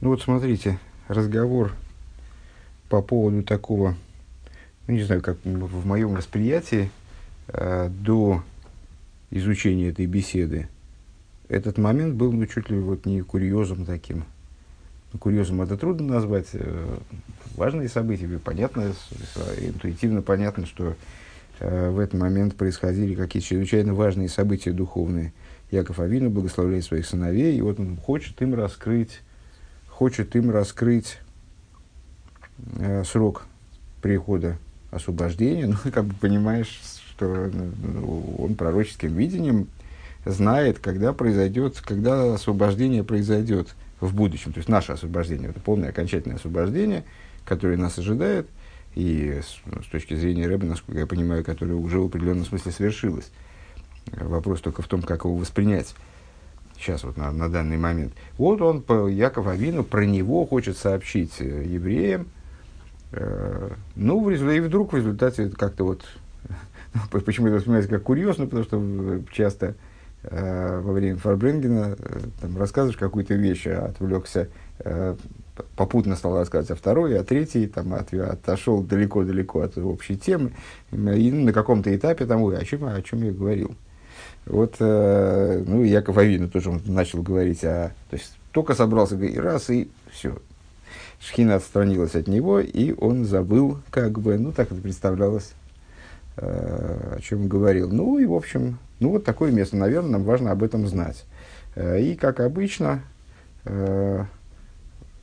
Ну вот смотрите, разговор по поводу такого, ну не знаю, как в моем восприятии э, до изучения этой беседы, этот момент был ну, чуть ли вот не курьезом таким. Ну, курьезом это трудно назвать. Э, важные события, понятно, интуитивно понятно, что э, в этот момент происходили какие-то чрезвычайно важные события духовные. Яков Авину благословляет своих сыновей, и вот он хочет им раскрыть хочет им раскрыть э, срок прихода освобождения. Ну, как бы понимаешь, что ну, он пророческим видением знает, когда произойдет, когда освобождение произойдет в будущем. То есть наше освобождение, это полное окончательное освобождение, которое нас ожидает, и с, ну, с точки зрения Рэба, насколько я понимаю, которое уже в определенном смысле свершилось. Вопрос только в том, как его воспринять сейчас вот на, на данный момент. Вот он, по Яков Авину, про него хочет сообщить э, евреям. Э, ну, в результате, и вдруг в результате как-то вот, почему это воспринимается как курьезно, потому что часто э, во время Фарбренгена э, там, рассказываешь какую-то вещь, а отвлекся, попутно стал рассказывать о второй, а третий, там, от, отошел далеко-далеко от общей темы, и на каком-то этапе там, ой, о чем, о чем я говорил. Вот, э, ну, Яков Авину тоже он начал говорить о... То есть, только собрался, и раз, и все. Шхина отстранилась от него, и он забыл, как бы, ну, так это представлялось, э, о чем говорил. Ну, и, в общем, ну, вот такое место, наверное, нам важно об этом знать. Э, и, как обычно, э,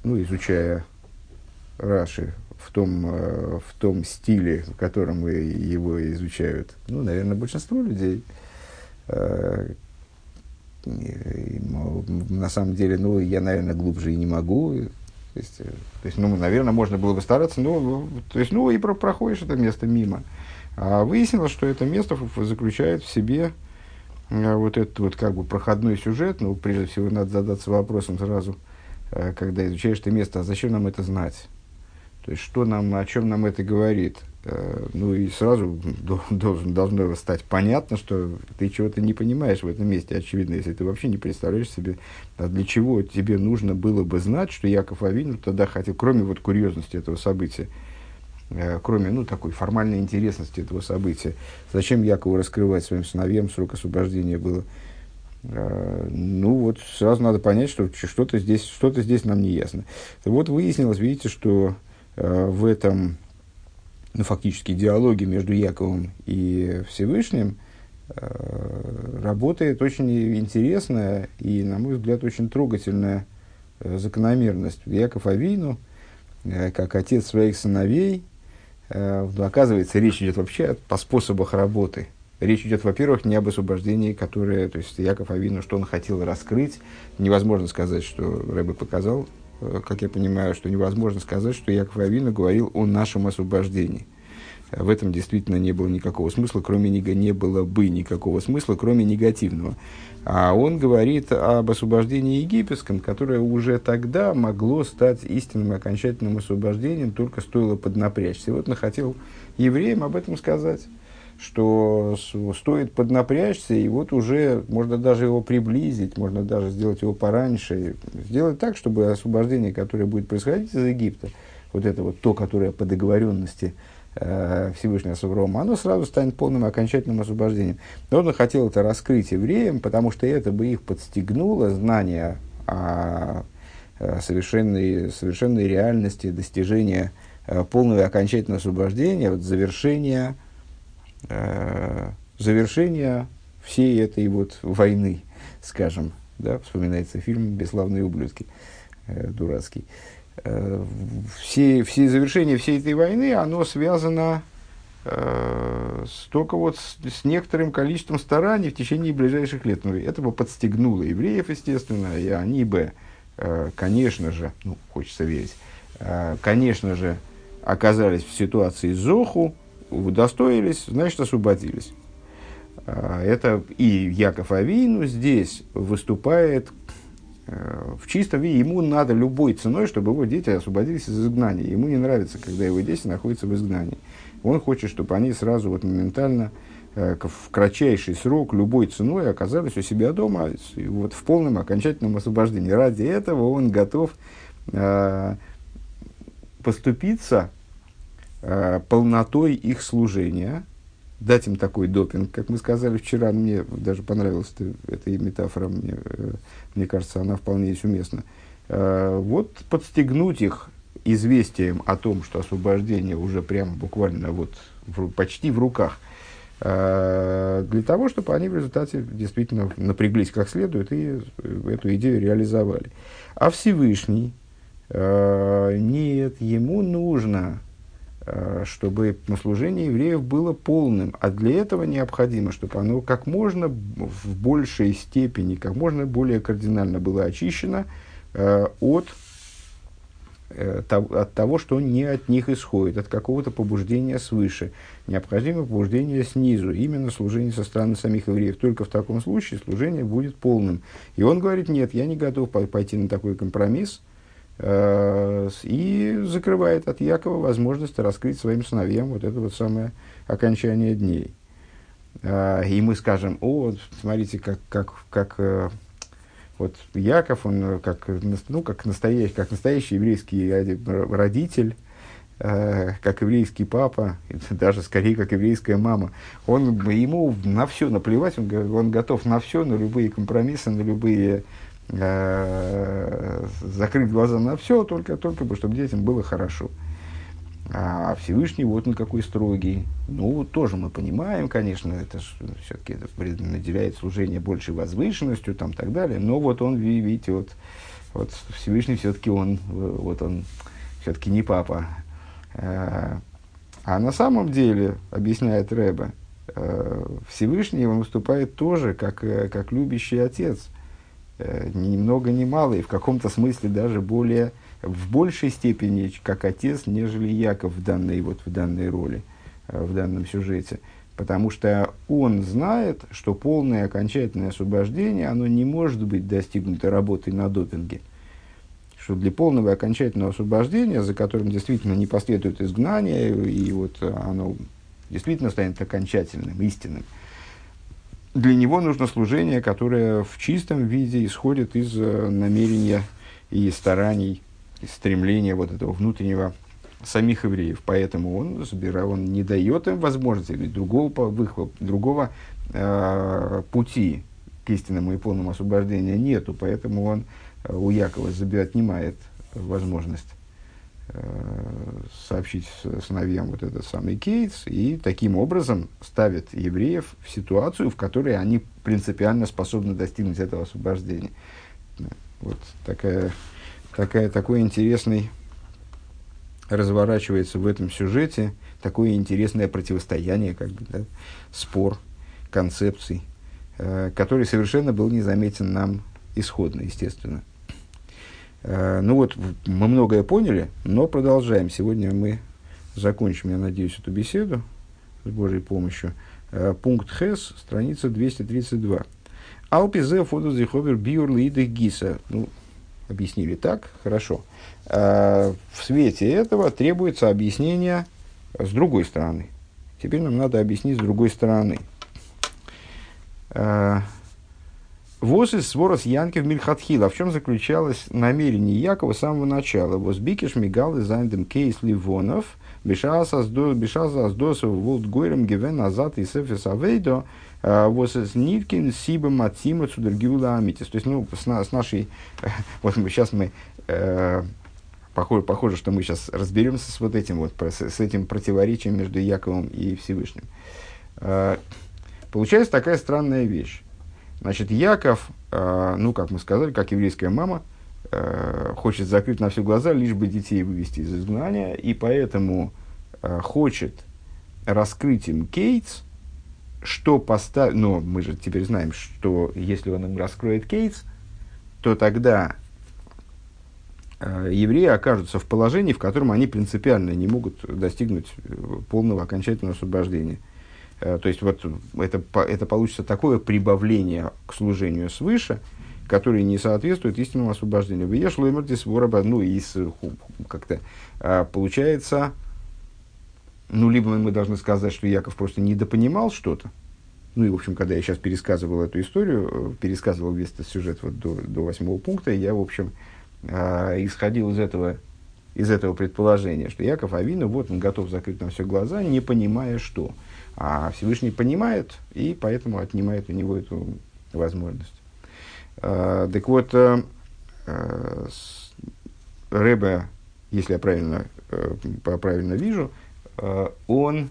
ну, изучая Раши в том, э, в том стиле, в котором его изучают, ну, наверное, большинство людей – на самом деле, ну, я, наверное, глубже и не могу. То есть, э, то есть, ну, наверное, можно было бы стараться, но, ну, то есть, ну, и про, проходишь это место мимо. А выяснилось, что это место заключает в себе э, вот этот вот как бы проходной сюжет. Ну, прежде всего, надо задаться вопросом сразу, когда изучаешь это место, а зачем нам это знать? То есть, что нам, о чем нам это говорит? Э, ну и сразу должен, должно стать понятно, что ты чего-то не понимаешь в этом месте, очевидно, если ты вообще не представляешь себе, а для чего тебе нужно было бы знать, что Яков Авину тогда хотел, кроме вот курьезности этого события, э, кроме ну, такой формальной интересности этого события, зачем Якову раскрывать своим сыновьям срок освобождения было? Э, ну вот сразу надо понять, что что-то здесь, что-то здесь нам не ясно. Вот выяснилось, видите, что в этом ну, фактически диалоги между Яковом и Всевышним э, работает очень интересная и, на мой взгляд, очень трогательная э, закономерность. Яков Авину, э, как отец своих сыновей, э, оказывается, речь идет вообще по способах работы. Речь идет, во-первых, не об освобождении, которое, то есть Яков Авину, что он хотел раскрыть. Невозможно сказать, что Рэбе показал как я понимаю, что невозможно сказать, что Яков Авину говорил о нашем освобождении. В этом действительно не было никакого смысла, кроме не было бы никакого смысла, кроме негативного. А он говорит об освобождении египетском, которое уже тогда могло стать истинным окончательным освобождением, только стоило поднапрячься. И вот он хотел евреям об этом сказать что стоит поднапрячься, и вот уже можно даже его приблизить, можно даже сделать его пораньше, сделать так, чтобы освобождение, которое будет происходить из Египта, вот это вот то, которое по договоренности э, Всевышнего с оно сразу станет полным окончательным освобождением. Но он хотел это раскрыть евреям, потому что это бы их подстегнуло знание о, о совершенной, совершенной реальности достижения э, полного и окончательного освобождения, вот завершения э, завершения всей этой вот войны, скажем, да, вспоминается фильм «Бесславные ублюдки», э, дурацкий. Э, все, все завершение всей этой войны, оно связано э, только вот с, с некоторым количеством стараний в течение ближайших лет. Ну, это бы подстегнуло евреев, естественно, и они бы, э, конечно же, ну, хочется верить, э, конечно же, оказались в ситуации Зоху, удостоились, значит, освободились. А, это и Яков Авину здесь выступает э, в чистом виде. Ему надо любой ценой, чтобы его дети освободились из изгнания. Ему не нравится, когда его дети находятся в изгнании. Он хочет, чтобы они сразу вот моментально э, в кратчайший срок любой ценой оказались у себя дома вот в полном окончательном освобождении. Ради этого он готов э, поступиться полнотой их служения, дать им такой допинг, как мы сказали вчера, мне даже понравилась эта, метафора, мне, э, мне кажется, она вполне есть уместна. Э, вот подстегнуть их известием о том, что освобождение уже прямо буквально вот в, почти в руках, э, для того, чтобы они в результате действительно напряглись как следует и эту идею реализовали. А Всевышний, э, нет, ему нужно, э, чтобы служение евреев было полным, а для этого необходимо, чтобы оно как можно в большей степени, как можно более кардинально было очищено от Э, от того, что не от них исходит, от какого-то побуждения свыше. Необходимо побуждение снизу, именно служение со стороны самих евреев. Только в таком случае служение будет полным. И он говорит, нет, я не готов пойти на такой компромисс, э, и закрывает от Якова возможность раскрыть своим сыновьям вот это вот самое окончание дней. Э, и мы скажем, о, смотрите, как, как, как вот Яков, он э, как, ну, как, настоящий, как настоящий еврейский родитель, э, как еврейский папа, даже скорее как еврейская мама, он, ему на все наплевать, он, он готов на все, на любые компромиссы, на любые э, закрыть глаза на все, только, только бы, чтобы детям было хорошо. А Всевышний вот он какой строгий. Ну, тоже мы понимаем, конечно, это все-таки это наделяет служение большей возвышенностью, там, так далее. Но вот он, видите, вот, вот Всевышний все-таки он, вот он все-таки не папа. А, а на самом деле, объясняет Рэба, э, Всевышний он выступает тоже как, э, как любящий отец. Э, ни много ни мало, и в каком-то смысле даже более в большей степени как отец, нежели Яков в данной, вот, в данной роли, э, в данном сюжете. Потому что он знает, что полное окончательное освобождение, оно не может быть достигнуто работой на допинге. Что для полного окончательного освобождения, за которым действительно не последует изгнание, и вот оно действительно станет окончательным, истинным, для него нужно служение, которое в чистом виде исходит из э, намерения и стараний стремления вот этого внутреннего самих евреев. Поэтому он, забирает, он не дает им возможности, другого, выхлоп, другого э, пути к истинному и полному освобождению нету. Поэтому он э, у Якова отнимает возможность сообщить сыновьям вот этот самый кейс и таким образом ставит евреев в ситуацию, в которой они принципиально способны достигнуть этого освобождения. Вот такая такая, такой интересный разворачивается в этом сюжете, такое интересное противостояние, как бы, да, спор концепций, э, который совершенно был незаметен нам исходно, естественно. Э, ну вот, мы многое поняли, но продолжаем. Сегодня мы закончим, я надеюсь, эту беседу с Божьей помощью. Э, пункт Хес, страница 232. Алпизе фотозиховер биур лидых гиса. Ну, объяснили так, хорошо. А, в свете этого требуется объяснение с другой стороны. Теперь нам надо объяснить с другой стороны. А, Воз из сворос в Мильхатхила. В чем заключалось намерение Якова с самого начала? Воз бикиш мигал из зайндем кейс ливонов, бешаса аздосов волт гойрем гивен назад и сефис авейдо, Э, вот с Ниткин, Сиба, Матима, Цудергиула, Амитис. То есть, ну, с, с нашей... Вот мы, сейчас мы... Э, похоже, похоже, что мы сейчас разберемся с вот этим вот, с, с этим противоречием между Яковом и Всевышним. Э, получается такая странная вещь. Значит, Яков, э, ну, как мы сказали, как еврейская мама, э, хочет закрыть на все глаза, лишь бы детей вывести из изгнания, и поэтому э, хочет раскрыть им Кейтс, что поставить, но мы же теперь знаем, что если он им раскроет кейс, то тогда евреи окажутся в положении, в котором они принципиально не могут достигнуть полного окончательного освобождения. Э, то есть вот это, это получится такое прибавление к служению свыше, которое не соответствует истинному освобождению. Вияш лоймертис вороба, ну и как-то э, получается ну, либо мы должны сказать, что Яков просто недопонимал что-то. Ну и, в общем, когда я сейчас пересказывал эту историю, э, пересказывал весь этот сюжет вот до, до восьмого пункта, я, в общем, э, исходил из этого, из этого предположения, что Яков Авину, вот он готов закрыть нам все глаза, не понимая что. А Всевышний понимает, и поэтому отнимает у него эту возможность. Э, так вот, э, э, Рэбе, если я правильно, э, правильно вижу, э, он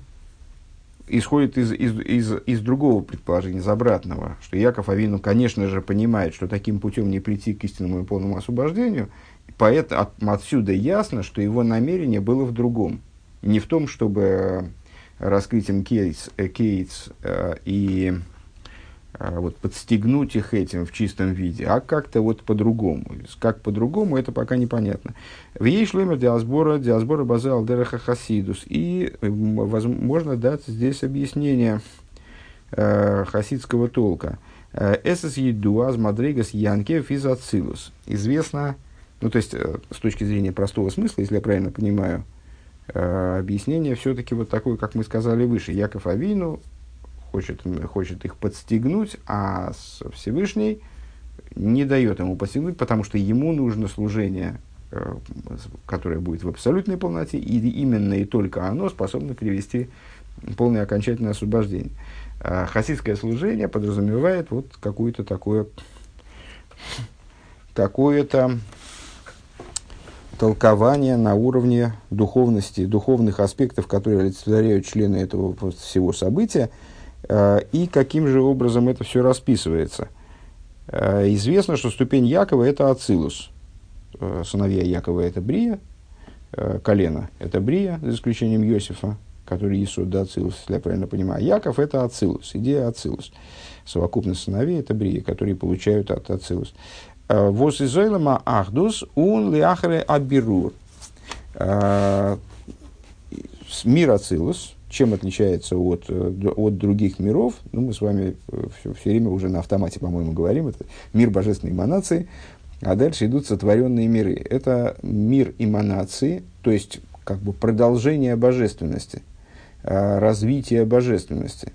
исходит из, из, из, из другого предположения, из обратного, что Яков Авину, конечно же, понимает, что таким путем не прийти к истинному и полному освобождению, поэтому от, отсюда ясно, что его намерение было в другом. Не в том, чтобы раскрыть им кейс, э, кейс э, и э, вот, подстегнуть их этим в чистом виде, а как-то вот по-другому. Как по-другому, это пока непонятно. В ей шлемер диасбора, диасбора базы алдераха хасидус. И возможно дать здесь объяснение хасидского толка. Эсэс еду аз мадригас янкев из ацилус. Известно, ну то есть с точки зрения простого смысла, если я правильно понимаю, объяснение все-таки вот такое, как мы сказали выше. Яков Авину хочет, хочет их подстегнуть, а Всевышний не дает ему подстегнуть, потому что ему нужно служение, э, которое будет в абсолютной полноте, и именно и только оно способно привести полное окончательное освобождение. А хасидское служение подразумевает вот какое-то такое какое-то толкование на уровне духовности, духовных аспектов, которые олицетворяют члены этого всего события, э, и каким же образом это все расписывается. Э, известно, что ступень Якова – это Ацилус. Э, сыновья Якова – это Брия, колено – это Брия, за исключением Иосифа, который Исуд да Ацилус, если я правильно понимаю. Яков – это Ацилус, идея Ацилус. Совокупность сыновей – это Брия, которые получают от Ацилус. Вос изойлама ахдус ун лиахре абирур. Мир Ацилус, чем отличается от, от других миров, ну, мы с вами все, все время уже на автомате, по-моему, говорим, это мир божественной эманации, а дальше идут сотворенные миры. Это мир эманации, то есть как бы продолжение божественности, развитие божественности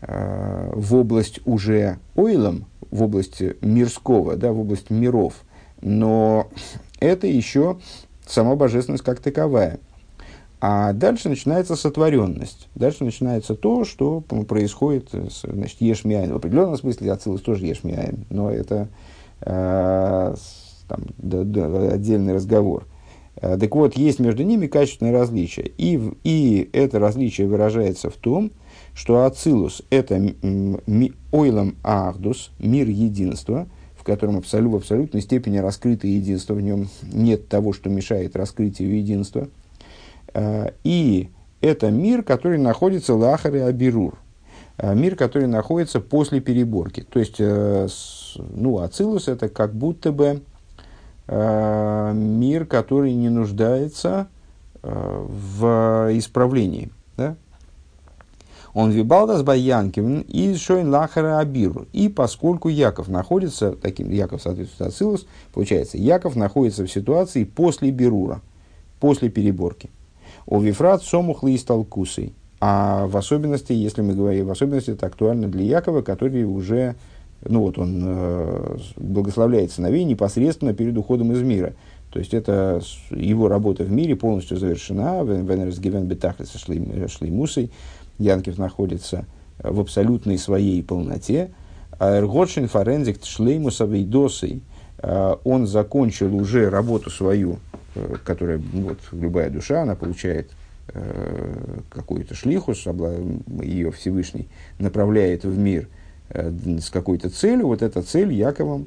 в область уже ойлом, в области мирского, да, в область миров. Но это еще сама божественность как таковая. А дальше начинается сотворенность. Дальше начинается то, что происходит, значит, ешмиаин. В определенном смысле ацилус тоже ешмиаин, но это э, там, да, да, отдельный разговор. Э, так вот, есть между ними качественное различие. И, и это различие выражается в том, что Ацилус – это ойлам ахдус, мир единства, в котором абсолют, в абсолютной степени раскрыто единство, в нем нет того, что мешает раскрытию единства. А, и это мир, который находится лахар и абирур, а, мир, который находится после переборки. То есть, э, ну, Ацилус – это как будто бы а, мир, который не нуждается в исправлении. Он вибалдас баянкивн и шойн лахара абиру. И поскольку Яков находится, таким Яков соответствует Ацилус, получается, Яков находится в ситуации после Берура, после переборки. О вифрат сомухлы и сталкусой. А в особенности, если мы говорим, в особенности это актуально для Якова, который уже, ну вот он э, благословляет сыновей непосредственно перед уходом из мира. То есть это его работа в мире полностью завершена. Венерс Гивен Бетахлис Шлеймусой. Янкев находится в абсолютной своей полноте. Эрготшин форензик шлеймуса вейдосой. А, он закончил уже работу свою, э, которая, вот, любая душа, она получает э, какую-то шлихус, ее Всевышний направляет в мир э, с какой-то целью, вот эта цель Яковом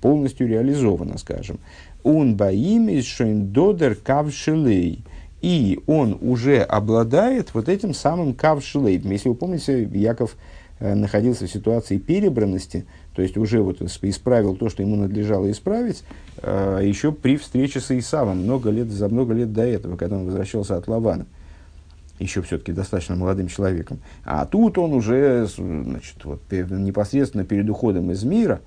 полностью реализована, скажем. Он баим из шойндодер кавшилей – и он уже обладает вот этим самым кавшилейбом. Если вы помните, Яков э, находился в ситуации перебранности, то есть уже вот исправил то, что ему надлежало исправить, э, еще при встрече с Исавом, много лет, за много лет до этого, когда он возвращался от Лавана, еще все-таки достаточно молодым человеком. А тут он уже значит, вот, непосредственно перед уходом из мира,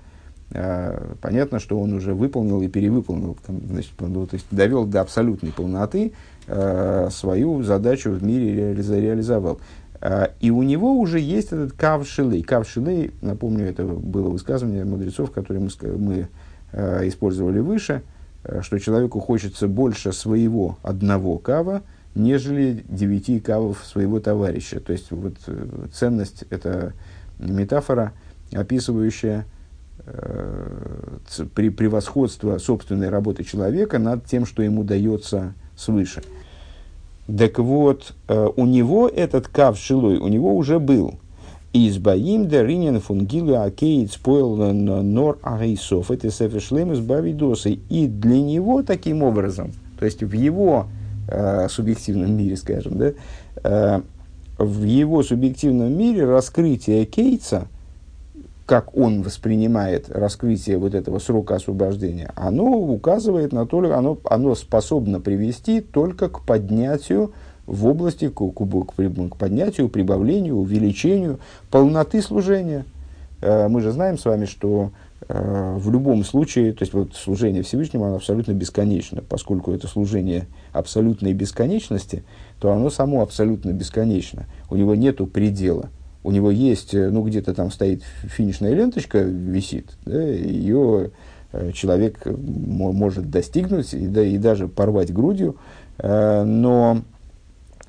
понятно, что он уже выполнил и перевыполнил, значит, ну, то есть довел до абсолютной полноты Э, свою задачу в мире реализовал. Э, и у него уже есть этот кавшилей. Кавшилей, напомню, это было высказывание мудрецов, которые мы, мы э, использовали выше, что человеку хочется больше своего одного кава, нежели девяти кавов своего товарища. То есть вот ценность – это метафора, описывающая при превосходство собственной работы человека над тем, что ему дается свыше. Так вот, у него этот кав шилой, у него уже был – Избаим даринин фунгилу акеид спойл нор арейсов. Это сефешлем из бавидосы. И для него таким образом, то есть в его э, субъективном мире, скажем, да, э, в его субъективном мире раскрытие кейтса, как он воспринимает раскрытие вот этого срока освобождения, оно указывает на то, оно, оно способно привести только к поднятию в области к, к, к поднятию, прибавлению, увеличению полноты служения. Э, мы же знаем с вами, что э, в любом случае, то есть вот служение Всевышнему, оно абсолютно бесконечно. Поскольку это служение абсолютной бесконечности, то оно само абсолютно бесконечно. У него нет предела. У него есть, э, ну где-то там стоит финишная ленточка, висит, да, ее человек может достигнуть и, да, и даже порвать грудью, но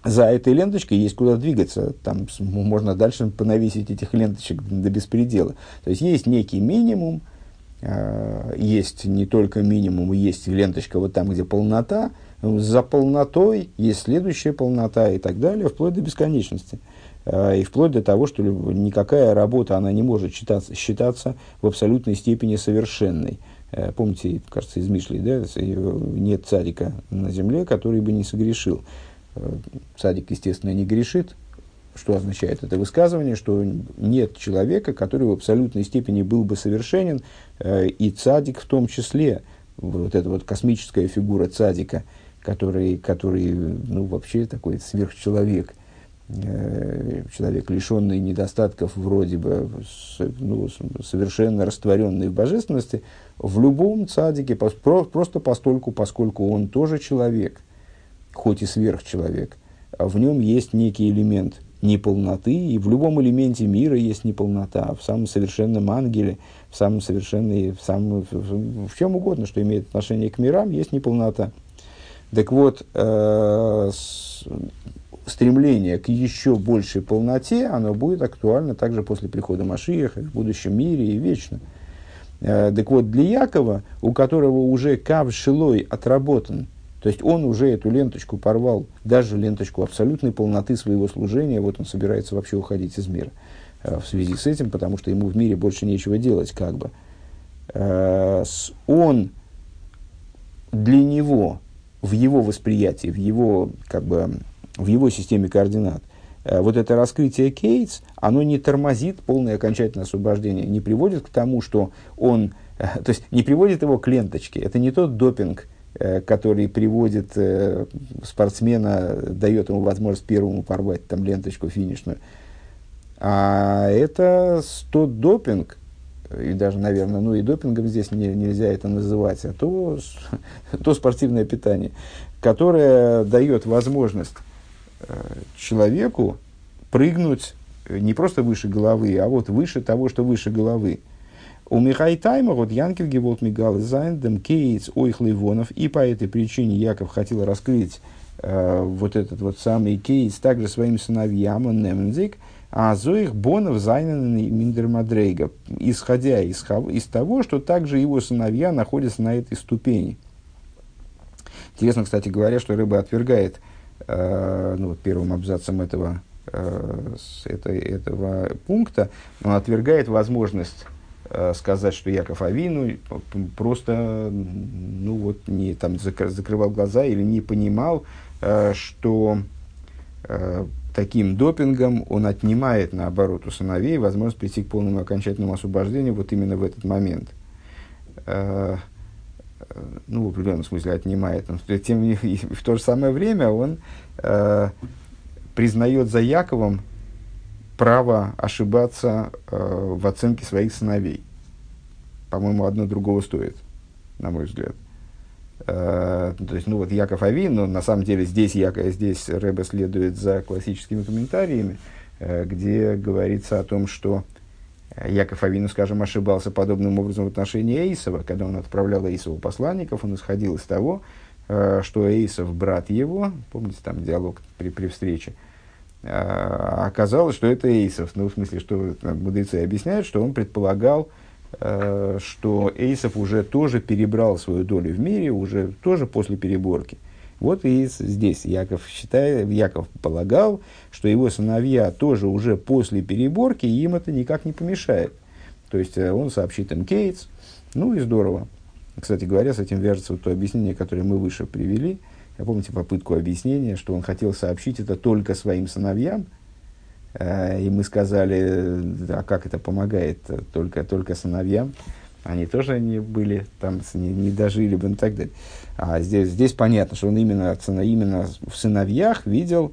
за этой ленточкой есть куда двигаться. Там можно дальше понавесить этих ленточек до беспредела. То есть есть некий минимум, э, есть не только минимум, есть ленточка вот там, где полнота. За полнотой есть следующая полнота и так далее, вплоть до бесконечности. Э, и вплоть до того, что никакая работа она не может считаться, считаться в абсолютной степени совершенной. Э, помните, кажется, из Мишли, да, нет царика на земле, который бы не согрешил. Садик, естественно, не грешит. Что означает это высказывание? Что нет человека, который в абсолютной степени был бы совершенен, э, и цадик в том числе, вот эта вот космическая фигура цадика, который, который ну, вообще такой сверхчеловек, э, человек, лишенный недостатков, вроде бы ну, совершенно растворенный в божественности, в любом цадике, просто постольку, поскольку он тоже человек, хоть и сверхчеловек, а в нем есть некий элемент неполноты, и в любом элементе мира есть неполнота, в самом совершенном ангеле, в самом совершенной, в, самом, в, чем угодно, что имеет отношение к мирам, есть неполнота. Так вот, э, стремление к еще большей полноте, оно будет актуально также после прихода Машиеха, в будущем мире и вечно. Э, так вот, для Якова, у которого уже кав шилой отработан, то есть он уже эту ленточку порвал, даже ленточку абсолютной полноты своего служения, вот он собирается вообще уходить из мира э, в связи с этим, потому что ему в мире больше нечего делать, как бы. Э, он для него, в его восприятии, в его, как бы, в его системе координат, э, вот это раскрытие Кейтс, оно не тормозит полное окончательное освобождение, не приводит к тому, что он, то есть не приводит его к ленточке. Это не тот допинг, Э, который приводит э, спортсмена, дает ему возможность первому порвать там ленточку финишную. А это тот допинг, и даже, наверное, ну и допингом здесь не, нельзя это называть, а то, то спортивное питание, которое дает возможность э, человеку прыгнуть не просто выше головы, а вот выше того, что выше головы. У Михай Тайма, вот Янкев Геволт Мигал Зайндем Кейтс Ойх Ливонов, и по этой причине Яков хотел раскрыть э, вот этот вот самый Кейтс также своим сыновьям, Немензик, а Зоих Бонов Зайнен Миндермадрейга, исходя из, из того, что также его сыновья находятся на этой ступени. Интересно, кстати говоря, что рыба отвергает э, ну, первым абзацем этого, э, это, этого пункта, он отвергает возможность Э, сказать, что Яков Авину просто ну вот, не, там, закрывал глаза или не понимал, э, что э, таким допингом он отнимает, наоборот, у сыновей возможность прийти к полному окончательному освобождению вот именно в этот момент. Ну, в определенном смысле отнимает. Тем, и в то же самое время он признает за Яковом право ошибаться э, в оценке своих сыновей. По-моему, одно другого стоит, на мой взгляд. Э, то есть, ну вот Яков Авин, но на самом деле здесь, Яков, здесь Рэбе следует за классическими комментариями, э, где говорится о том, что Яков Авину, скажем, ошибался подобным образом в отношении Эйсова, когда он отправлял Эйсову посланников, он исходил из того, что Эйсов брат его, помните там диалог при, при встрече, оказалось, что это Эйсов. Ну, в смысле, что мудрецы объясняют, что он предполагал, что Эйсов уже тоже перебрал свою долю в мире, уже тоже после переборки. Вот и здесь Яков, считает, Яков полагал, что его сыновья тоже уже после переборки, им это никак не помешает. То есть э, он сообщит им Кейтс, ну и здорово. Кстати говоря, с этим вяжется вот то объяснение, которое мы выше привели. Я помните попытку объяснения, что он хотел сообщить это только своим сыновьям, э, и мы сказали, а как это помогает только, только сыновьям они тоже не были там, не, не дожили бы и так далее. А здесь, здесь понятно, что он именно, именно в сыновьях видел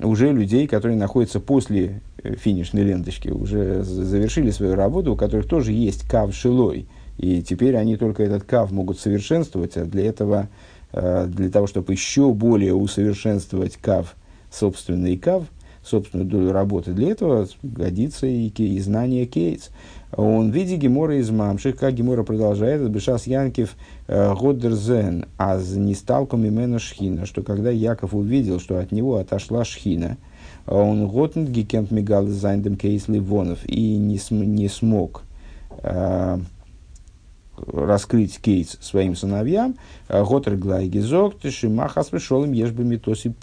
уже людей, которые находятся после э, финишной ленточки, уже завершили свою работу, у которых тоже есть кав шилой. И теперь они только этот кав могут совершенствовать, а для этого, э, для того, чтобы еще более усовершенствовать кав, собственный кав, собственную долю работы, для этого годится и, и знание кейтс. Он видит Гемора из Мамших, как Гемора продолжает, Бешас Янкив э, Годерзен, а не сталком именно Шхина, что когда Яков увидел, что от него отошла Шхина, он готнет гикент мигал зайндем кейс Ливонов и не, см, не смог э, раскрыть кейс своим сыновьям, э, Готер Глайгизок, Тишимахас пришел им ешбы митоси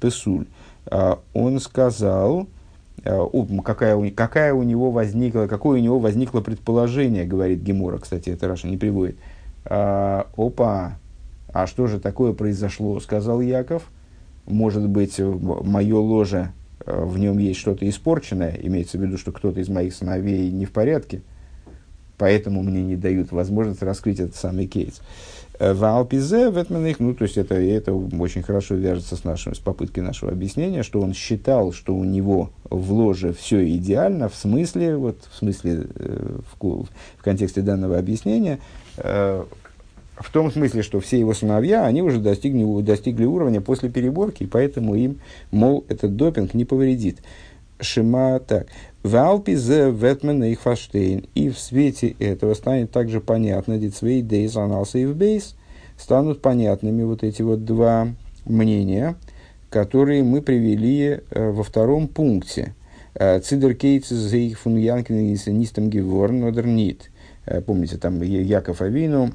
песуль. Э, он сказал, Э, какая, какая у него возникла, какое у него возникло предположение, говорит Гемора, кстати, это Раша не приводит. А, опа, а что же такое произошло, сказал Яков. Может быть, мое ложе, э, в нем есть что-то испорченное, имеется в виду, что кто-то из моих сыновей не в порядке, поэтому мне не дают возможность раскрыть этот самый кейс. Э, в Алпизе, в Этменных, ну, то есть это, это очень хорошо вяжется с, нашим, с попыткой нашего объяснения, что он считал, что у него в ложе все идеально, в смысле, вот, в смысле, э, в, в контексте данного объяснения, э, в том смысле, что все его сыновья, они уже достигли, достигли уровня после переборки, и поэтому им, мол, этот допинг не повредит. Шима так. В Алпизе Ветмен и Фаштейн. И в свете этого станет также понятно, Дицвей Дейс Аналса и Бейс, станут понятными вот эти вот два мнения, которые мы привели э, во втором пункте. Э, Цидер Кейтс Зейх фун Янкин Нистам Геворн Нодернит. Э, помните, там Яков Авину,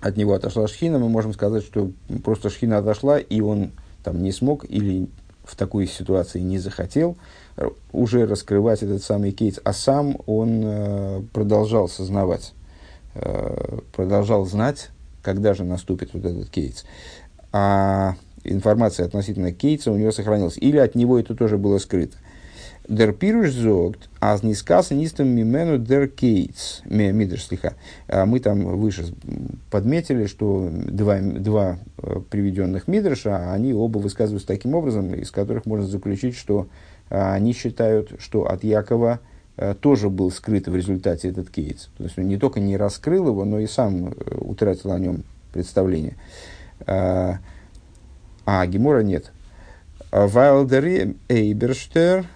от него отошла Шхина, мы можем сказать, что просто Шхина отошла, и он там не смог или в такой ситуации не захотел уже раскрывать этот самый кейс, а сам он э, продолжал сознавать, э, продолжал знать, когда же наступит вот этот кейс. А информация относительно кейтса у него сохранилась. Или от него это тоже было скрыто. Der Pirush зогт, а не сказано нистом мимену der кейтс, мидр слиха. А мы там выше подметили, что два, два э, приведенных мидраша, они оба высказываются таким образом, из которых можно заключить, что они считают, что от Якова э, тоже был скрыт в результате этот кейс. То есть он не только не раскрыл его, но и сам э, утратил о нем представление. А, а Гемора нет. Вайлдер Эйберштер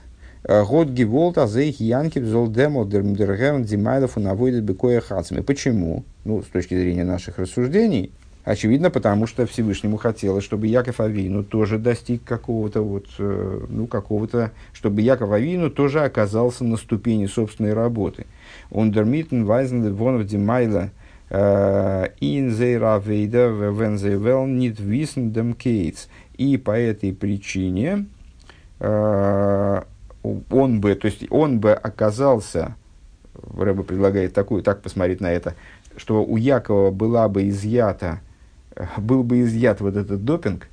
год геволт азейх янкив зол демо дермдергевен димайлов унавойдет бекоя хацами. Почему? Ну, с точки зрения наших рассуждений, Очевидно, потому что Всевышнему хотелось, чтобы Яков Авину тоже достиг какого-то вот, э, ну, какого-то, чтобы Яков Авину тоже оказался на ступени собственной работы. Ундермитен вайзен вонов димайла инзейра вейда вензейвел нит висен дем кейтс. И по этой причине э, он бы, то есть он бы оказался, Рэба предлагает такую, так посмотреть на это, что у Якова была бы изъята был бы изъят вот этот допинг,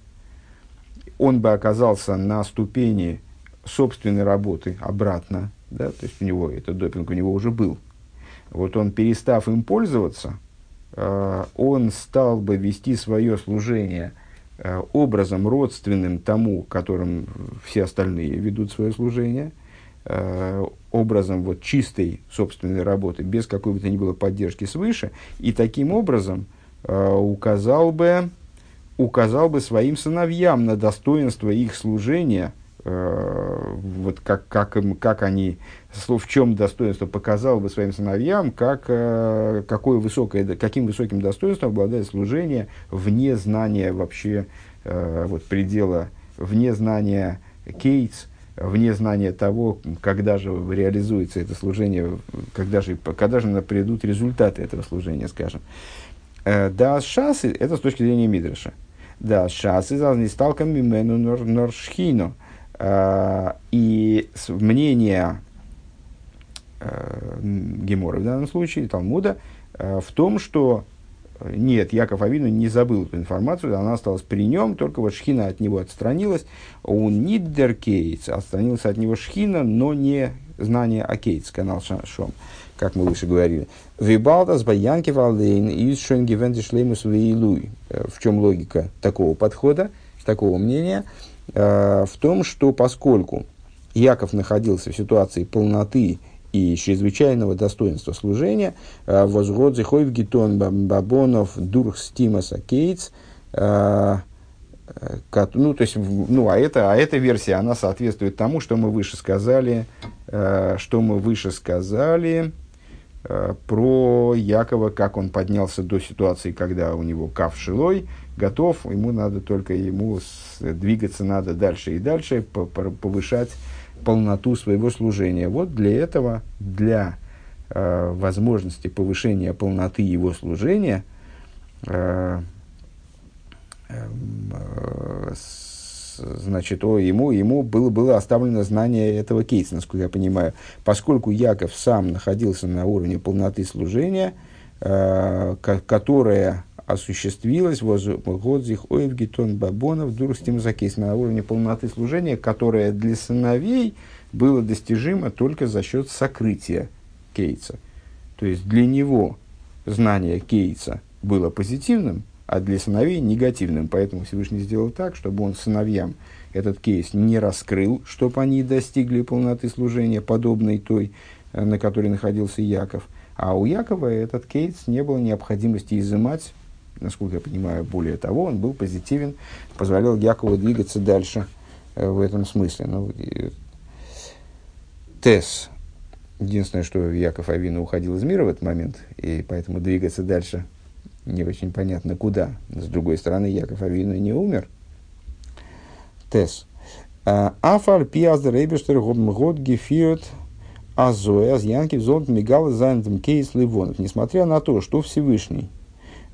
он бы оказался на ступени собственной работы обратно, да, то есть у него этот допинг у него уже был. Вот он, перестав им пользоваться, э, он стал бы вести свое служение э, образом родственным тому, которым все остальные ведут свое служение, э, образом вот чистой собственной работы, без какой бы то ни было поддержки свыше, и таким образом – указал бы, указал бы своим сыновьям на достоинство их служения э, вот как, как, им, как они, в чем достоинство показал бы своим сыновьям, как, э, какое высокое, каким высоким достоинством обладает служение вне знания вообще э, вот, предела, вне знания кейтс, вне знания того, когда же реализуется это служение, когда же, когда же придут результаты этого служения, скажем. Э, да, шасы, это с точки зрения Мидраша. Да, шасы не сталкам мимену норшхину. Э, и мнение э, Гемора в данном случае, Талмуда, в том, что нет, Яков Авину не забыл эту информацию, она осталась при нем, только вот Шхина от него отстранилась. Он ниддеркейц, отстранился от него Шхина, но не знание о Кейтс, канал Шом, как мы выше говорили. Вибалтас баянки валдейн из шонгивенти шлеймус вейлуй. Э, в чем логика такого подхода, такого мнения? Э, в том, что поскольку Яков находился в ситуации полноты и чрезвычайного достоинства служения, э, возгод зихой в гитон бабонов дурх стимаса кейтс, ну, то есть, ну, а, это, а эта версия, она соответствует тому, что мы выше сказали, что мы выше сказали про Якова, как он поднялся до ситуации, когда у него кав шилой, готов, ему надо только ему двигаться надо дальше и дальше, повышать полноту своего служения. Вот для этого, для э, возможности повышения полноты его служения, э, эм, э, значит, о, ему, ему было, было оставлено знание этого кейса, насколько я понимаю. Поскольку Яков сам находился на уровне полноты служения, э, которая осуществилась Годзих Оевгитон Бабонов Дурстим Закейс на уровне полноты служения, которое для сыновей было достижимо только за счет сокрытия Кейтса. То есть для него знание Кейтса было позитивным, а для сыновей негативным. Поэтому Всевышний сделал так, чтобы он сыновьям этот кейс не раскрыл, чтобы они достигли полноты служения, подобной той, э, на которой находился Яков. А у Якова этот кейс не было необходимости изымать насколько я понимаю, более того, он был позитивен, позволял Якову двигаться дальше э, в этом смысле. Ну, и, Тесс. Единственное, что Яков Авина уходил из мира в этот момент, и поэтому двигаться дальше не очень понятно куда. С другой стороны, Яков Авина не умер. Тесс. А, Афар пиаздер рейбештер год гефиот азоя аз янки золот мигал занятым кейс ливонов. Несмотря на то, что Всевышний –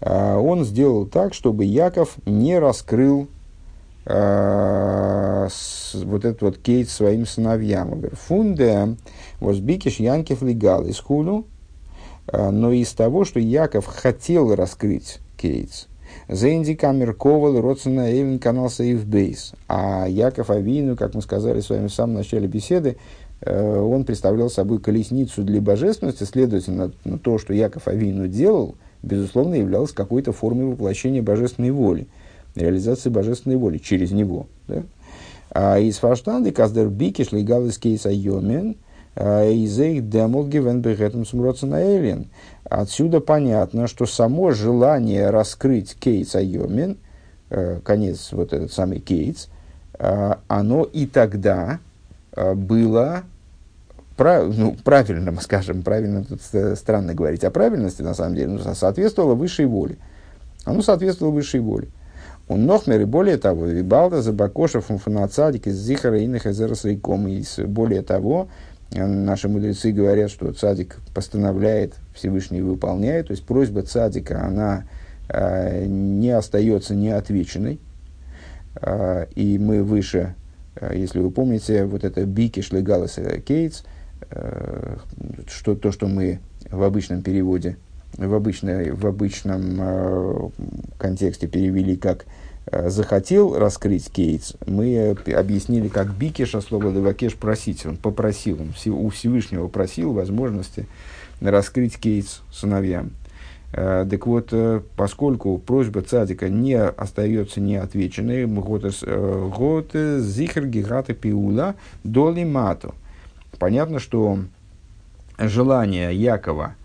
а, он сделал так, чтобы Яков не раскрыл с, вот этот вот кейс своим сыновьям. Фунде возбикиш Янкев легал из худу, а, но из того, что Яков хотел раскрыть кейс. Зенди Камерковал, Родсона Эйлен канал Сейфбейс. А Яков Авину, как мы сказали с вами в самом начале беседы, он представлял собой колесницу для божественности, следовательно, то, что Яков Авину делал – безусловно, являлось какой-то формой воплощения божественной воли, реализации божественной воли через него. Да? А из фаштанды каздер бики шлигал из кейса йомен, из их демол гивен бегетом сумроценаэлен. Отсюда понятно, что само желание раскрыть кейс айомен, э, конец вот этот самый кейс, э, оно и тогда э, было прав, ну, правильным, скажем, правильно тут странно говорить о правильности, на самом деле, ну, соответствовало высшей воле. Оно соответствовало высшей воле. У Нохмер и более того, Вибалда, Забакоша, Фунфанацадик, из Зихара, Иных, Эзерасайком. И более того, наши мудрецы говорят, что цадик постановляет, Всевышний выполняет. То есть просьба цадика, она э, не остается неотвеченной. Э, и мы выше, э, если вы помните, вот это Бики Шлегалес Кейтс – Э, что, то, что мы в обычном переводе, в, обычной, в обычном э, контексте перевели как э, захотел раскрыть Кейтс, мы объяснили как Бикеш, а слово Левакеш просить. Он попросил, он у Всевышнего просил возможности раскрыть Кейтс сыновьям. Э, так вот, э, поскольку просьба цадика не остается неотвеченной, год зихер гигата пиула доли мату – понятно, что желание Якова,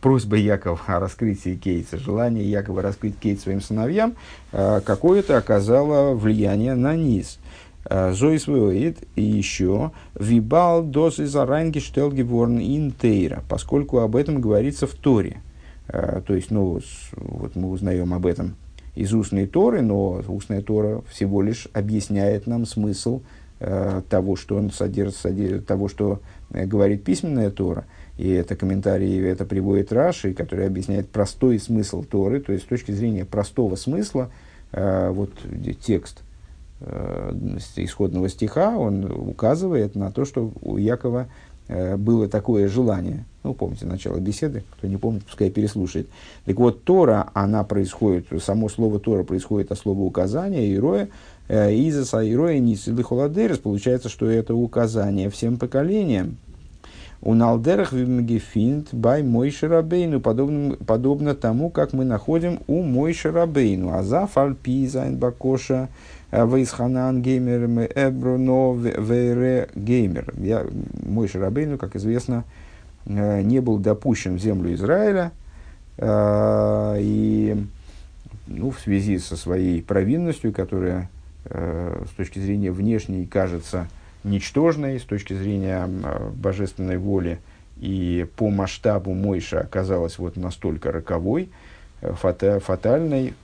просьба Якова о раскрытии Кейтса, желание Якова раскрыть Кейт своим сыновьям, а, какое-то оказало влияние на низ. Зоис Веоид и еще Вибал дос из Аранги Штелгеворн Интейра, поскольку об этом говорится в Торе. То есть, ну, вот мы узнаем об этом из устной Торы, но устная Тора всего лишь объясняет нам смысл того, что он содержит того, что говорит письменная Тора. И это комментарий, это приводит Раши, который объясняет простой смысл Торы, то есть с точки зрения простого смысла, вот текст Э, исходного стиха, он указывает на то, что у Якова э, было такое желание. Ну, помните начало беседы, кто не помнит, пускай переслушает. Так вот, Тора, она происходит, само слово Тора происходит от слова указания, ироя, э, изаса, ироя, нисилы холадерес, получается, что это указание всем поколениям. У Налдерах Вимгефинт бай Мой Шарабейну, подобно, подобно тому, как мы находим у Мой Шарабейну. Аза фальпизайн бакоша Вейсханан геймер эбруно вейре геймер. Я, мой Шарабейну, как известно, э, не был допущен в землю Израиля, э, и ну, в связи со своей провинностью, которая э, с точки зрения внешней кажется ничтожной, с точки зрения божественной воли и по масштабу Мойша оказалась вот настолько роковой, фатальной,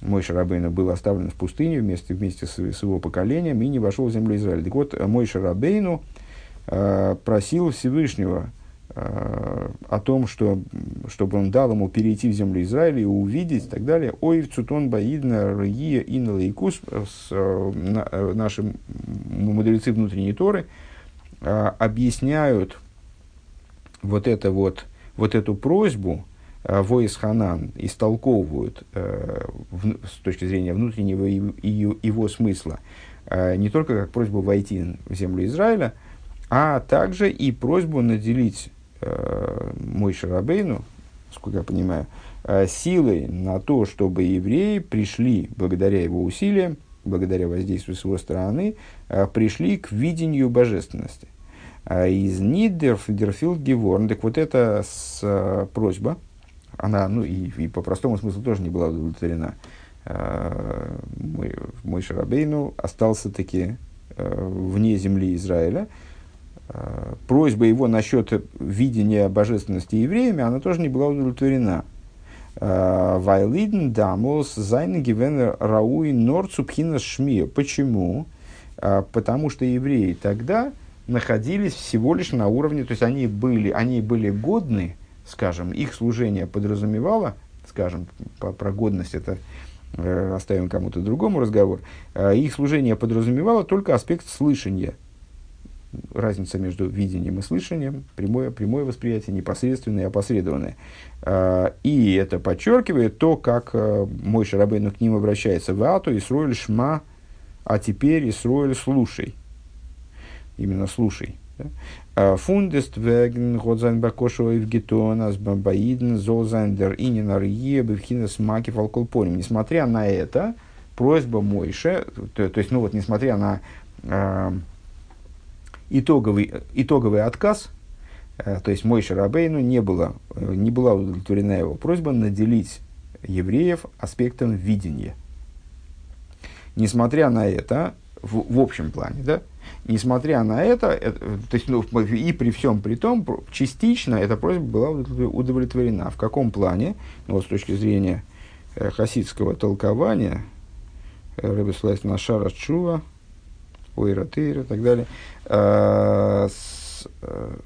мой Шарабейна был оставлен в пустыне вместе, вместе с, с его поколением и не вошел в землю Израиля. Так вот, мой Шарабейну э, просил Всевышнего э, о том, что, чтобы он дал ему перейти в землю Израиля и увидеть и так далее. Ой, Цутон Баидна, Рия, Инна Лейкус, с, э, э, наши мудрецы внутренней Торы э, объясняют вот, это вот, вот эту просьбу, Э, Воис Ханан истолковывают э, с точки зрения внутреннего и, и, его смысла э, не только как просьбу войти в землю Израиля, а также и просьбу наделить э, мой Шарабейну, сколько я понимаю, э, силой на то, чтобы евреи пришли, благодаря его усилиям, благодаря воздействию с его стороны, э, пришли к видению божественности. Э, из Нидерфилд Геворн, так вот это с, э, просьба – она, ну и, и по простому смыслу тоже не была удовлетворена. А, мой, Шарабейну остался таки э, вне земли Израиля. Просьба его насчет видения божественности евреями, она тоже не была удовлетворена. А, Вайлиден дамос зайн гивен рауи норцупхина шмия. Почему? Потому что евреи тогда находились всего лишь на уровне, то есть они были, они были годны скажем, их служение подразумевало, скажем, по, про годность это э, оставим кому-то другому разговор, э, их служение подразумевало только аспект слышания. Разница между видением и слышанием, прямое, прямое восприятие, непосредственное и опосредованное. Э, и это подчеркивает то, как э, мой Шарабейну к ним обращается. Вату, Исроэль, Шма, а теперь Исроэль, слушай. Именно слушай. Фундест веген годзайн бакошо и в гетонас бамбаиден золзайндер ининар е бевхинес маки фалколпоним. Несмотря на это, просьба Мойше, то, то есть, ну вот, несмотря на э, итоговый, итоговый отказ, э, то есть Мойше Рабейну не, было, не была удовлетворена его просьба наделить евреев аспектом видения. Несмотря на это, в, в общем плане, да, Несмотря на это, это то есть, ну, и при всем при том, частично эта просьба была удовлетворена. В каком плане? Ну, вот с точки зрения э, хасидского толкования, э, Рэбе Слайс Нашара Чува, Ойратейра и так далее, с, э,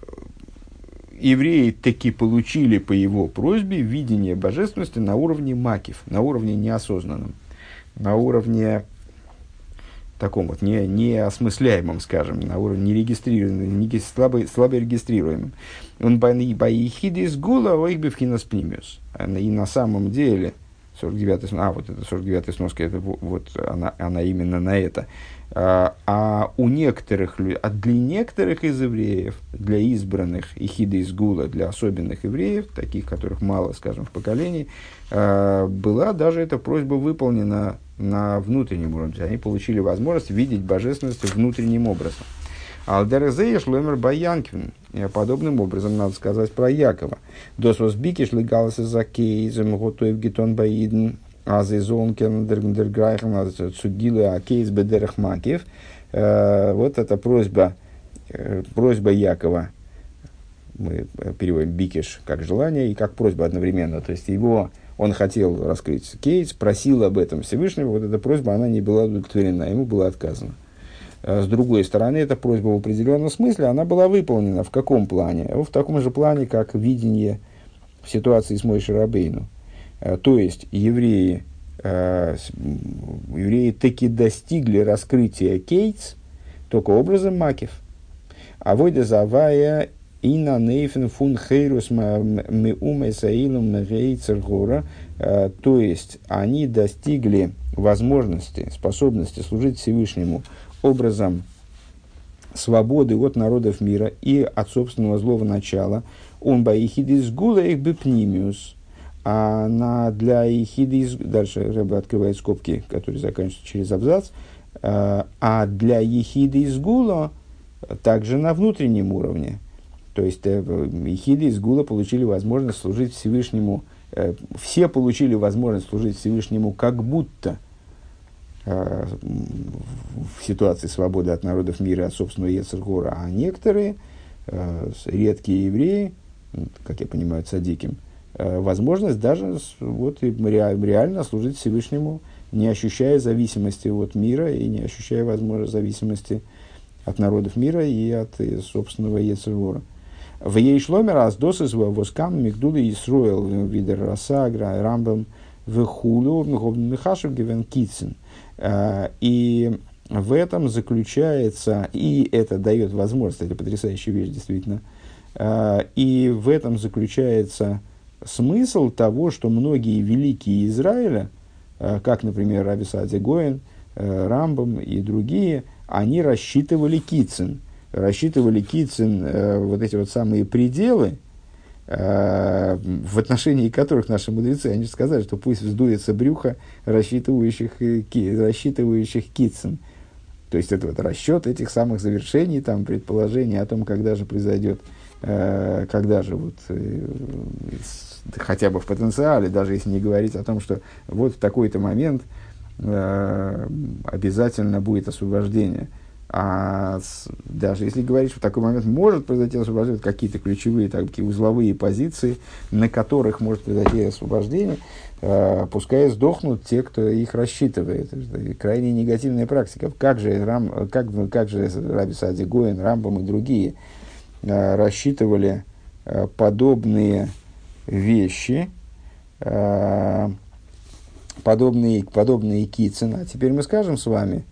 евреи таки получили по его просьбе видение божественности на уровне макив, на уровне неосознанном, на уровне таком вот не, неосмысляемом, скажем, на уровне нерегистрируемом, не, слабо, слабо регистрируемом. Он баихиды из гула ойкбивхинас пнимиус. И на самом деле, 49 а вот это 49 сноска, это вот она, она именно на это. А, а у некоторых, а для некоторых из евреев, для избранных и хиды из гула, для особенных евреев, таких, которых мало, скажем, в поколении, а, была даже эта просьба выполнена на внутреннем уровне. Они получили возможность видеть божественность внутренним образом. Алдерезея шломер Баянкин. Подобным образом надо сказать про Якова. Дос возбикиш легалса за кейзем готовив гетон баиден азизонкен дерграйхен цугилы акейс бедерах макив. Вот эта просьба, просьба Якова, мы переводим бикиш как желание и как просьба одновременно. То есть его, он хотел раскрыть кейс, просил об этом Всевышнего, вот эта просьба, она не была удовлетворена, ему было отказано. С другой стороны, эта просьба в определенном смысле, она была выполнена. В каком плане? В таком же плане, как видение ситуации с Мойшей Рабейну. То есть, евреи, евреи таки достигли раскрытия кейтс только образом макев. А войда завая Ина нейфен фун хейрус меумесаилум гора. Э, то есть они достигли возможности, способности служить Всевышнему образом свободы от народов мира и от собственного злого начала. Он баихидис гула их бипнимиус. А на, для ехидис, дальше Рэба открывает скобки, которые заканчиваются через абзац, э, а для ехиды из гула также на внутреннем уровне – то есть э, Ихиды из Гула получили возможность служить Всевышнему, э, все получили возможность служить Всевышнему как будто э, в ситуации свободы от народов мира, от собственного Ецергора, а некоторые, редкие евреи, как я понимаю, цадиким, возможность даже вот, реально служить Всевышнему, не ощущая зависимости от мира и не ощущая возможности зависимости от народов мира и от собственного Ецергора. В ей шломер аз досыс воскам мигдулы Исруэл видер расагра рамбам в хулу михашев гивен китсен. И в этом заключается, и это дает возможность, это потрясающая вещь действительно, и в этом заключается смысл того, что многие великие Израиля, как, например, Раби Садзе Гоин, Рамбам и другие, они рассчитывали китсен – рассчитывали Китцин э, вот эти вот самые пределы, в отношении которых наши мудрецы, они сказали, что пусть вздуется брюхо рассчитывающих, э, рассчитывающих Китцин. То есть это вот расчет этих самых завершений, там, предположений о том, когда же произойдет, э, когда же вот э, хотя бы в потенциале, даже если не говорить о том, что вот в такой-то момент э, обязательно будет освобождение – а с, даже если говорить, в такой момент может произойти освобождение, какие-то ключевые такие узловые позиции, на которых может произойти освобождение, э, пускай сдохнут те, кто их рассчитывает. Это крайне негативная практика. Как же, Рам, как, как же Раби Сади Гоин, Рамбам и другие э, рассчитывали э, подобные вещи, э, подобные, подобные кицин. А теперь мы скажем с вами –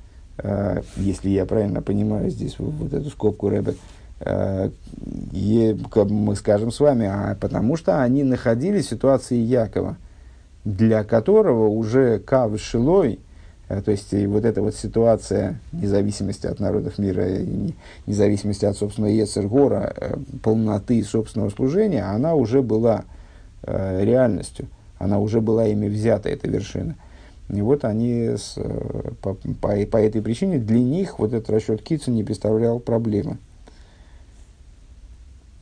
если я правильно понимаю здесь вот, вот эту скобку Рэбе, э, мы скажем с вами, а потому что они находились в ситуации Якова, для которого уже Кав Шилой, э, то есть и вот эта вот ситуация независимости от народов мира, независимости от собственного Ецергора, полноты собственного служения, она уже была реальностью, она уже была ими взята, эта вершина – и вот они, с, э, по, по, по этой причине, для них вот этот расчет Китса не представлял проблемы.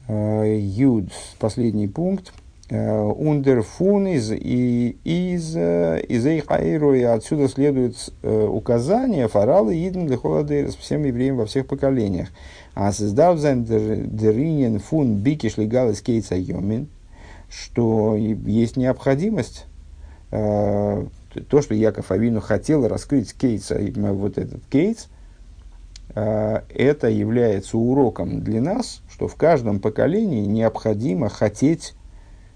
Э, Юд, последний пункт. Ундерфун э, из, из, из Эйхаиру, и отсюда следует указание фаралы Иден для Холодейрес всем евреям во всех поколениях. А создав деринен фун бикиш легалис кейца йомин, что есть необходимость то, что Яков Авину хотел раскрыть кейса, вот этот кейс, а, это является уроком для нас, что в каждом поколении необходимо хотеть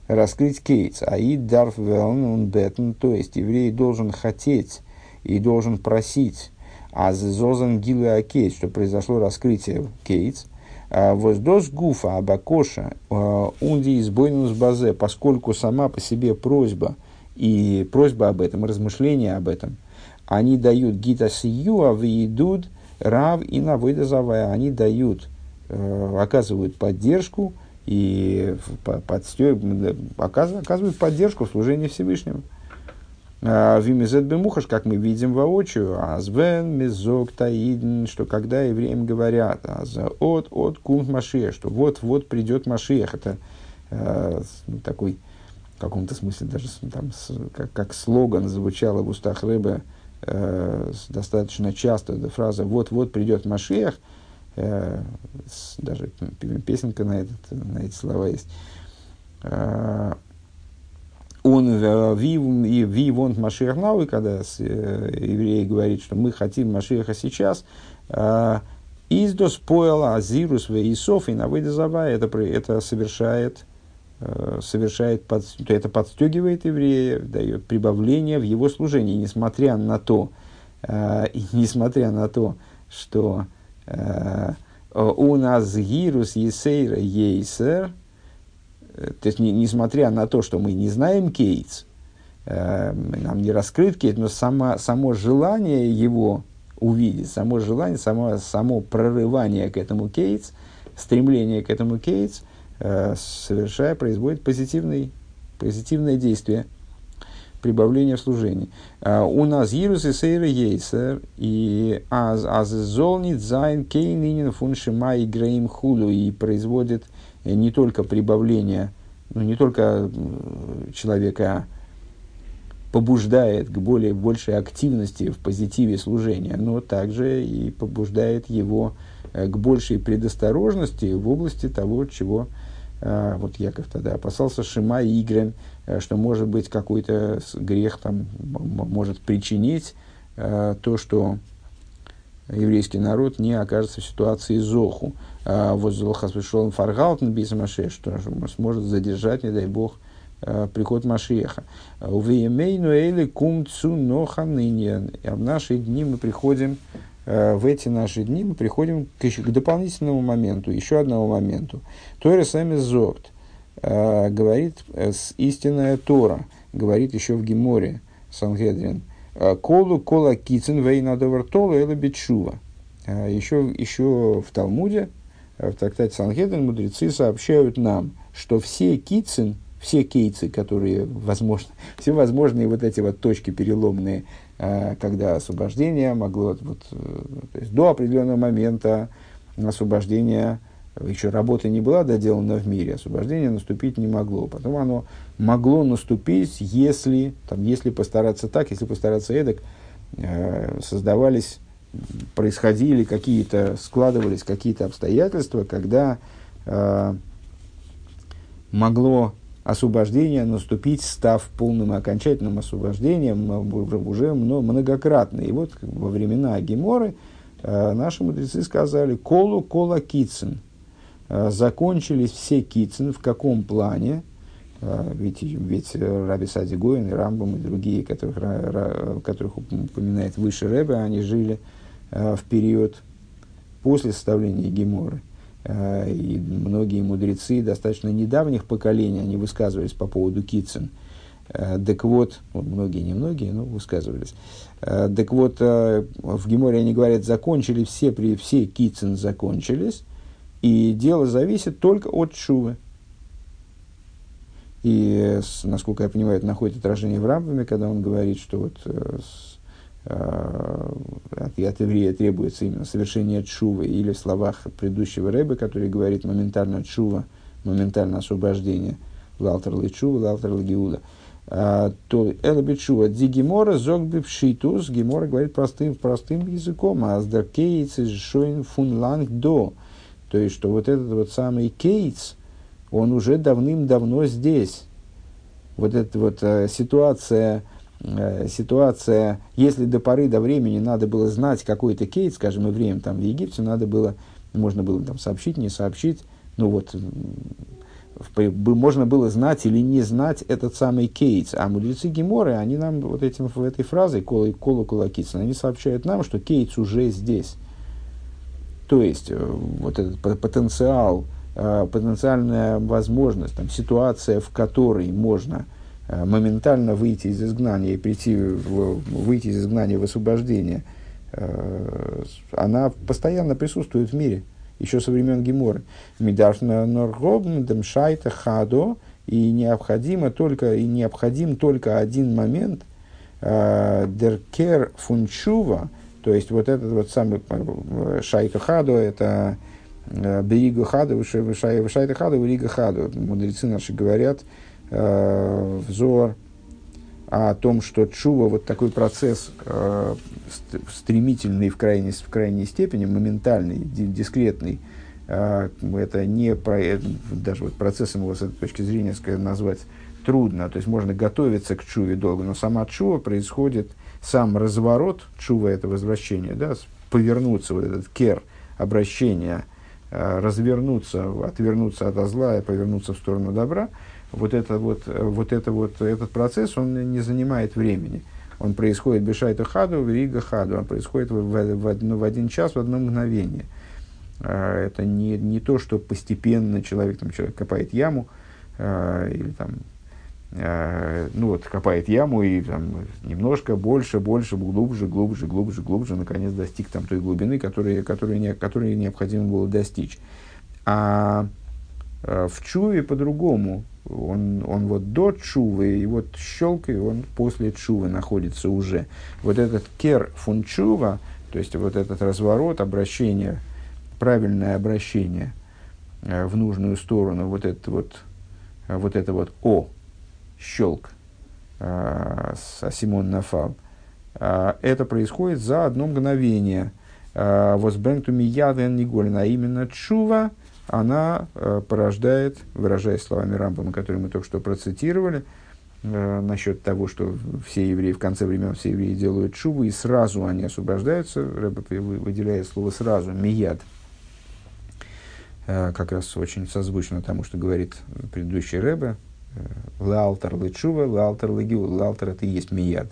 раскрыть кейс. А и дарф бетен, то есть еврей должен хотеть и должен просить, а зозан гилы кейс, что произошло раскрытие кейс, а воздос гуфа абакоша а, унди избойнус базе, поскольку сама по себе просьба – и просьба об этом, размышления об этом, они дают гита сиюа идут рав и навыдазавая. Они дают, э, оказывают поддержку и оказывают, поддержку в служении Всевышнему. А, Вимизет бемухаш, как мы видим воочию, азвен мизок таидн, что когда евреям говорят, от от кунт машия, что вот-вот придет машиях, это э, такой каком-то смысле даже там, как, как слоган звучало в устах Рэба э, достаточно часто эта фраза «вот-вот придет Машиах», э, с, даже песенка на, этот, на эти слова есть. Э, он э, ви вонт Машиах нау, и когда э, еврей говорит, что мы хотим Машиаха сейчас, э, из до споила Азирус Вейсов и Навыдазава, это, это совершает совершает, под, это подстегивает еврея, дает прибавление в его служении, несмотря на то, э, несмотря на то, что э, у нас гирус есейра ейсер, то есть, не, несмотря на то, что мы не знаем кейтс, нам не раскрыт кейт, но само, само желание его увидеть, само желание, само, само прорывание к этому кейтс, стремление к этому кейтс – Э, совершая, производит позитивный, позитивное действие, прибавление в служении. А, у нас Ирус и Сейра Ейсер, и аз аз золнит зайн кейнинин фуншима и грейм худу, и производит не только прибавление, ну, не только человека побуждает к более большей активности в позитиве служения, но также и побуждает его э, к большей предосторожности в области того, чего вот Яков тогда опасался Шима и Игрен, э, что может быть какой-то грех там может причинить э, то, что еврейский народ не окажется в ситуации Зоху. А вот Золхас пришел Фаргалтен без Маше, что сможет задержать, не дай бог, э, приход Машеха. Увеемейну эли кум цу ноха ныне. А в наши дни мы приходим в эти наши дни мы приходим к, к дополнительному моменту, еще одному моменту. Тора сами зогт э, говорит э, с истинная Тора, говорит еще в Геморе Сангедрин. Колу кола кицин вейнадовар тола эла бетшува. Еще, еще в Талмуде, в трактате Сангедрин, мудрецы сообщают нам, что все кицин, все кейцы, которые возможны, все возможные вот эти вот точки переломные Э, когда освобождение могло, вот, э, то есть до определенного момента освобождения, еще работа не была доделана в мире, освобождение наступить не могло. Потом оно могло наступить, если, там, если постараться так, если постараться эдак, э, создавались, происходили какие-то, складывались какие-то обстоятельства, когда э, могло освобождение наступить, став полным и окончательным освобождением уже многократно. И вот во времена Геморы э, наши мудрецы сказали «колу кола кицин». Э, закончились все кицин. В каком плане? Э, ведь, ведь Раби Сади Гоин и Рамбам и другие, которых, которых упоминает выше Рэбе, они жили в период после составления Геморы – и многие мудрецы достаточно недавних поколений, они высказывались по поводу Китцин. Э, так вот, вот многие, не многие, но высказывались. Э, так вот, в Геморе они говорят, закончили все, при, все Китцин закончились, и дело зависит только от Шувы. И, насколько я понимаю, это находит отражение в Рамбаме, когда он говорит, что вот Э, от, от еврея требуется именно совершение чувы, или в словах предыдущего рэба, который говорит моментально чува, моментально освобождение, лалтер чува, лалтер гиуда, а, то элби чува дигимора зог бипшитус, гимора говорит простым, простым языком, а из шоин фун ланг до, то есть, что вот этот вот самый кейтс, он уже давным-давно здесь. Вот эта вот э, ситуация, Э, ситуация, если до поры до времени надо было знать какой-то кейт, скажем, евреям там в Египте, надо было, можно было там сообщить, не сообщить, ну вот, можно было знать или не знать этот самый кейтс. А мудрецы Геморы, они нам вот этим, в этой фразой кола кола кулакитс, они сообщают нам, что кейтс уже здесь. То есть, э, вот этот потенциал, э, потенциальная возможность, там, ситуация, в которой можно Э, моментально выйти из изгнания и прийти в, выйти из изгнания в освобождение, э, она постоянно присутствует в мире, еще со времен Геморы. Медашна норгобн шайта хадо, и необходимо только, и необходим только один момент, э, деркер фунчува, то есть вот этот вот самый шайка хадо, это Берига хадо, шайта хадо, берига хадо. Мудрецы наши говорят, э, взор, о том, что чува, вот такой процесс э, стремительный в крайней, в крайней степени, моментальный, дискретный, э, это не про, э, даже вот процессом его с этой точки зрения сказать, назвать трудно. То есть можно готовиться к чуве долго, но сама чува происходит, сам разворот чува это возвращение, да, повернуться, вот этот кер, обращение, э, развернуться, отвернуться от зла и повернуться в сторону добра, вот, это вот, вот, это вот этот процесс, он не занимает времени. Он происходит бешайта хаду, рига хаду, он происходит в, в, в, одно, в один час, в одно мгновение. Э, это не, не то, что постепенно человек, там, человек копает яму, э, или там Э, ну вот, копает яму и там, немножко больше, больше, глубже, глубже, глубже, глубже, наконец достиг там той глубины, которой, которой, не, которой необходимо было достичь. А в чуве по-другому. Он, он вот до чувы, и вот щелкой он после чувы находится уже. Вот этот кер фун чува, то есть вот этот разворот, обращение, правильное обращение э, в нужную сторону, вот это вот, вот это вот о, щелк, э, Симон Нафал, э, это происходит за одно мгновение. Э, Возбрентуми яден Ниголин, а именно чува, она э, порождает, выражаясь словами Рамбама, которые мы только что процитировали, э, насчет того, что все евреи в конце времен, все евреи делают чуву, и сразу они освобождаются, Рэбе выделяет слово сразу, мияд, э, как раз очень созвучно тому, что говорит предыдущий Рэбе, Лалтер личува, лалтер легиула. Лалтер это и есть мияд.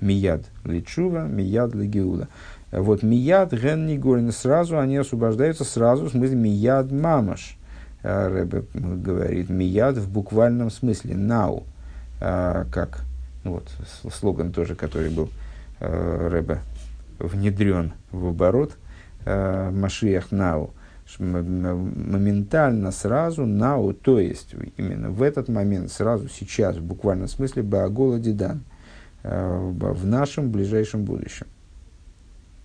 Мияд личува, мияд легиула. Вот мияд ген нигорин. Сразу они освобождаются, сразу, в смысле мияд мамаш. Э, Рэбе говорит, мияд в буквальном смысле, нау. А, как, ну вот, слоган тоже, который был э, Рэбе внедрен в оборот, Машиях нау моментально, сразу, нау, то есть именно в этот момент, сразу, сейчас, в буквальном смысле, Баагола Дидан, в нашем ближайшем будущем.